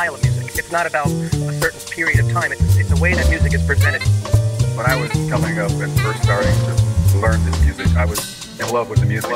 style of music. It's not about a certain period of time. It's, it's the way that music is presented. When I was coming up and first starting to learn this music, I was in love with the music.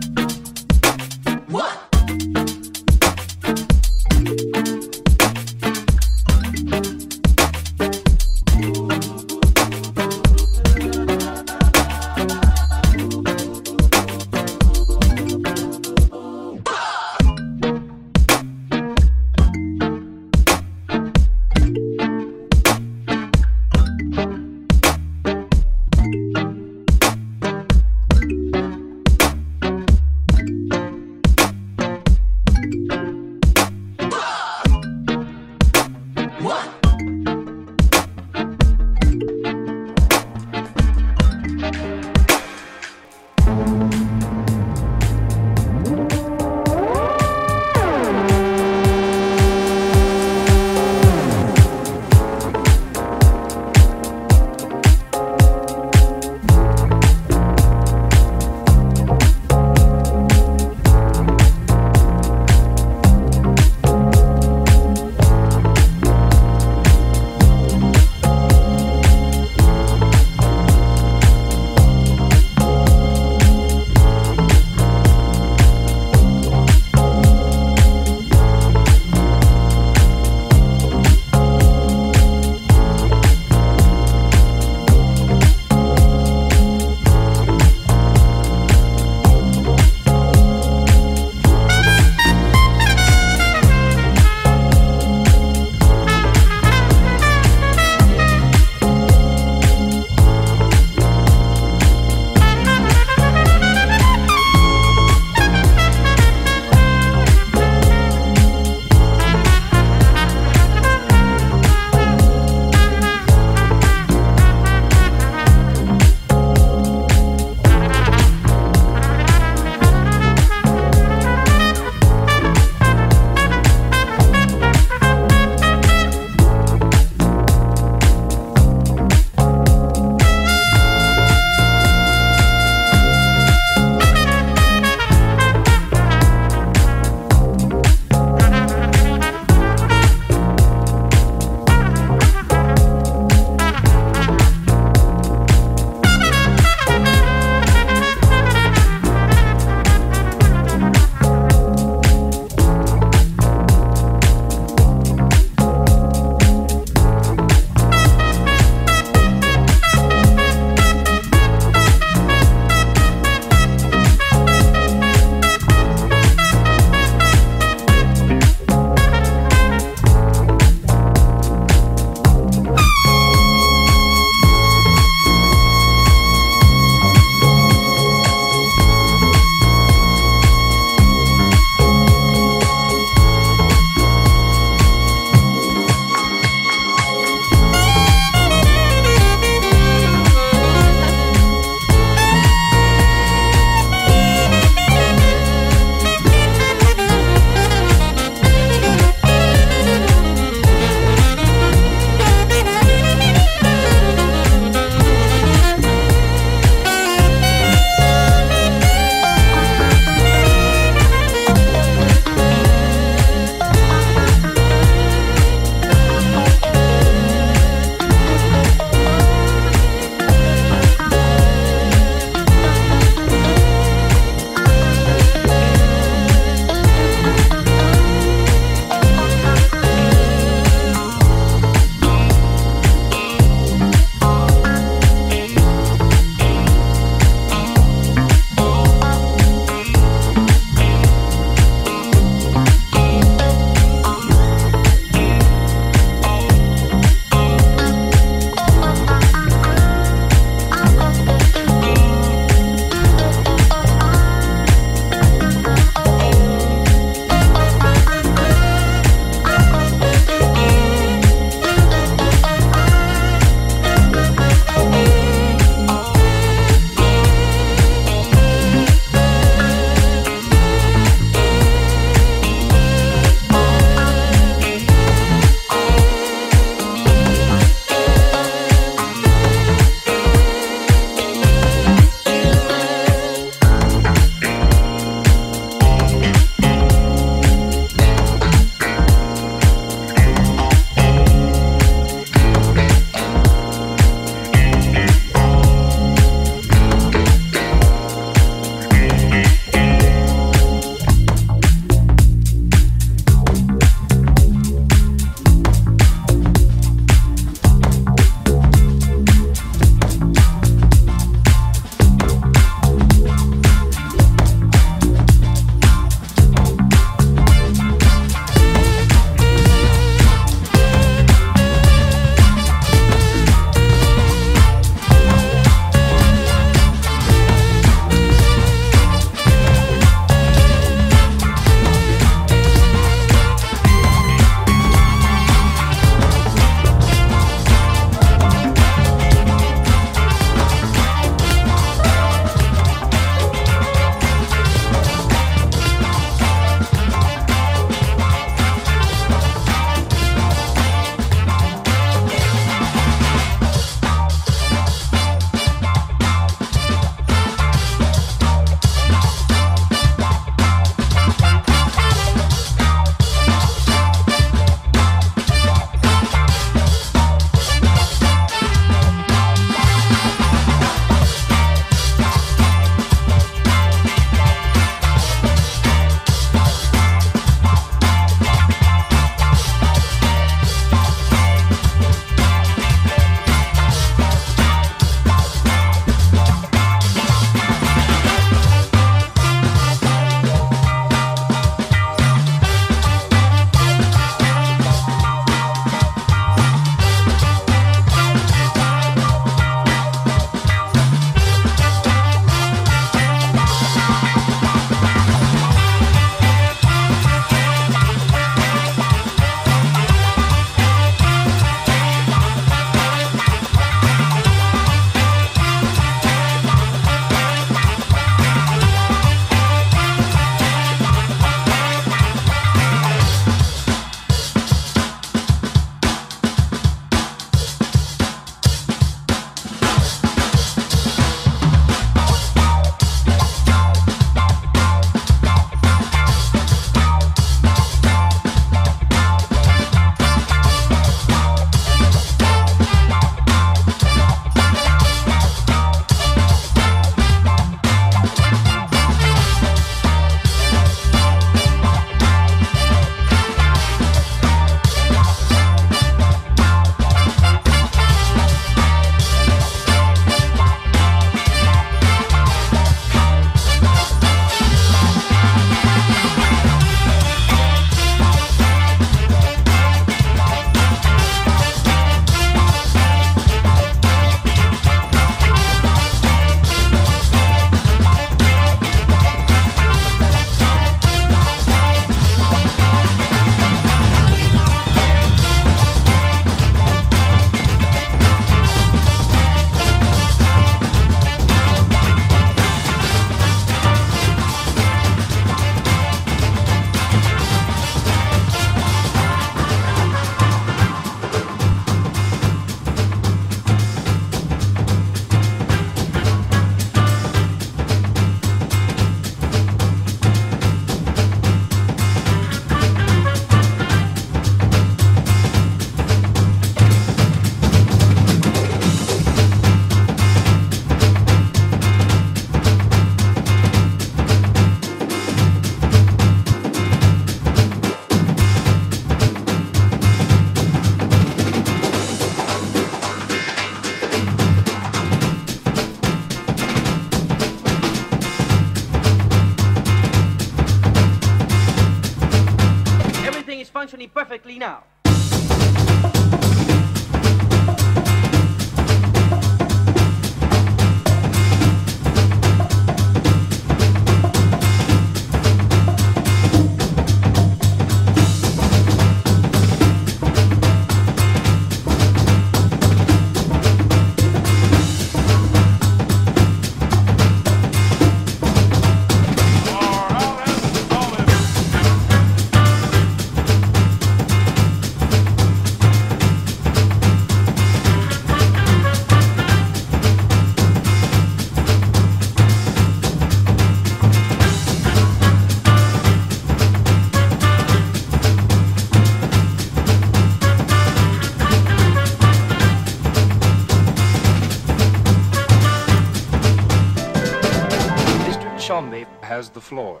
Has the floor.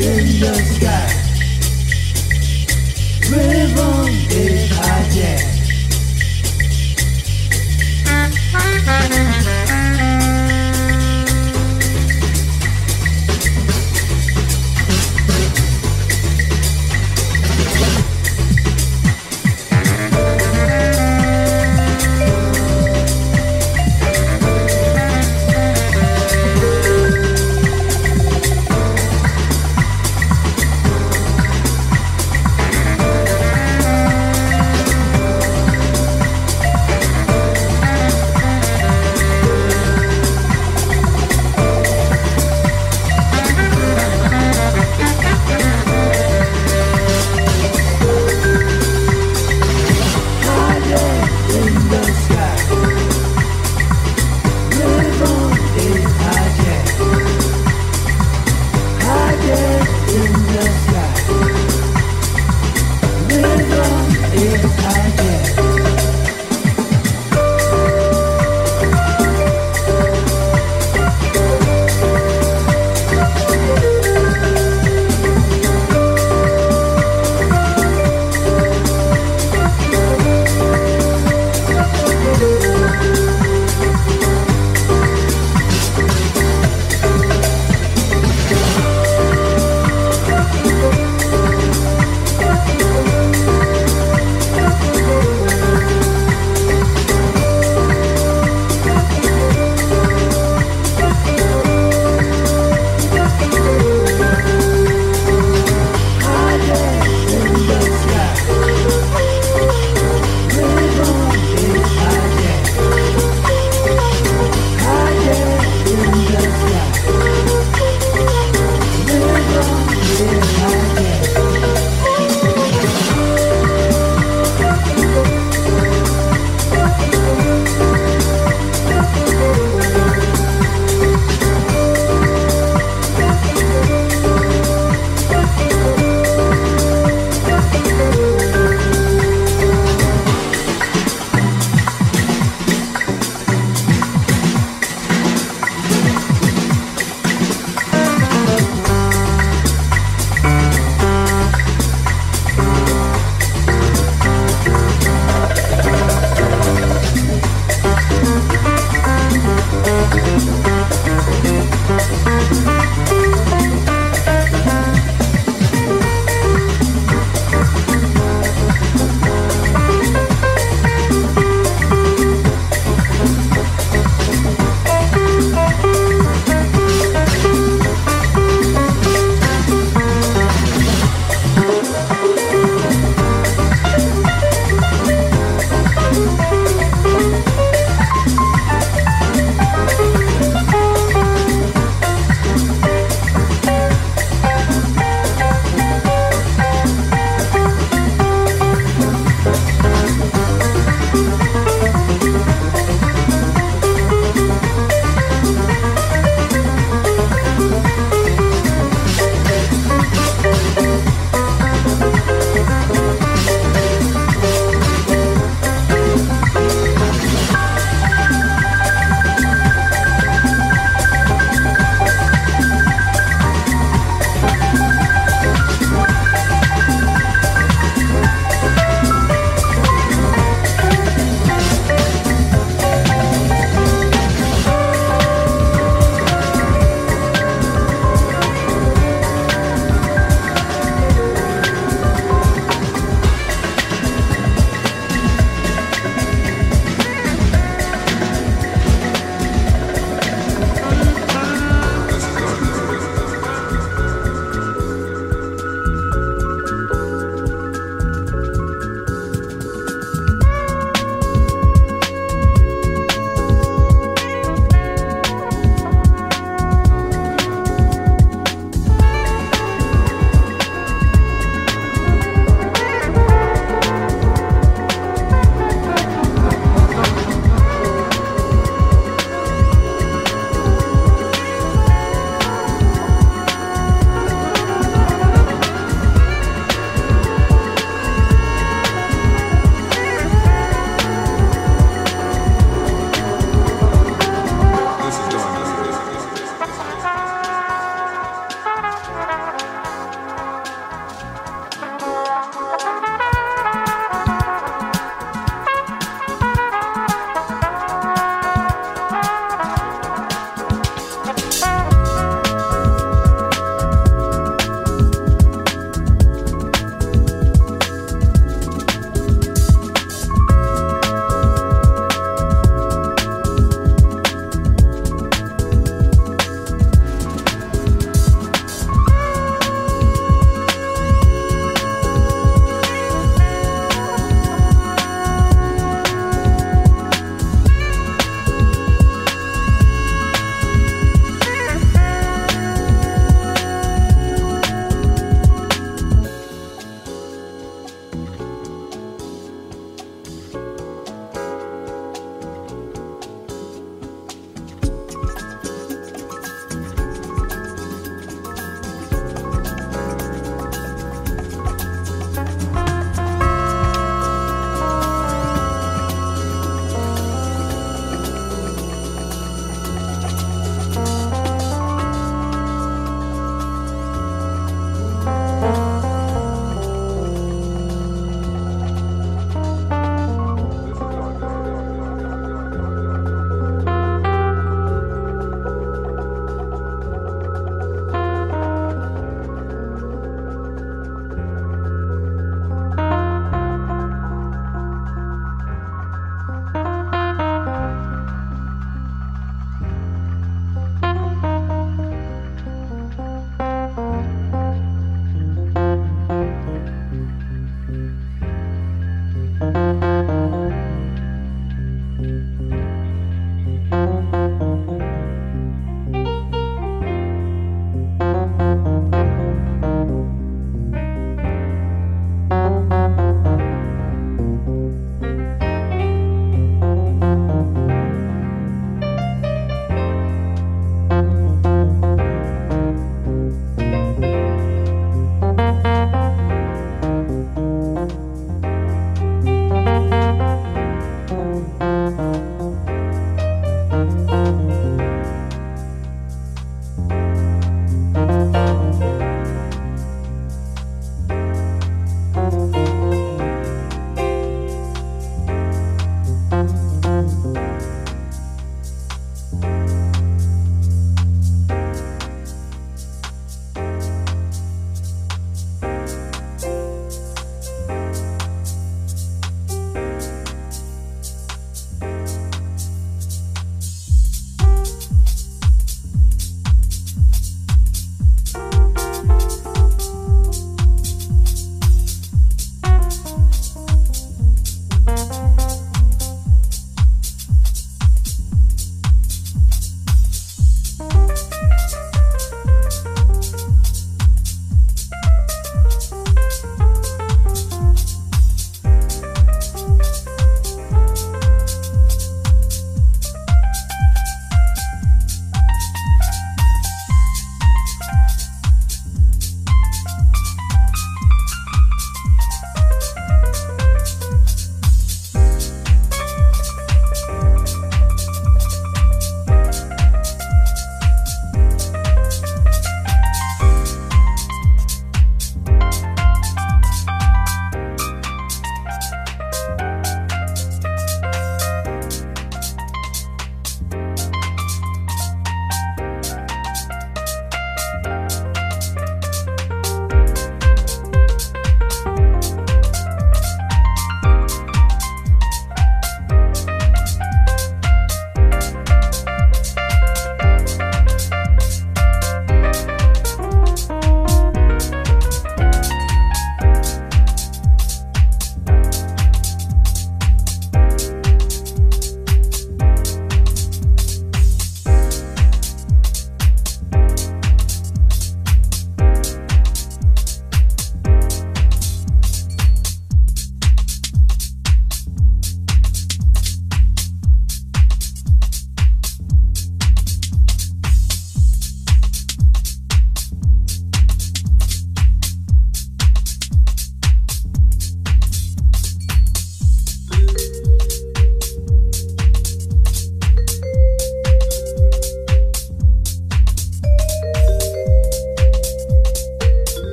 in the sky.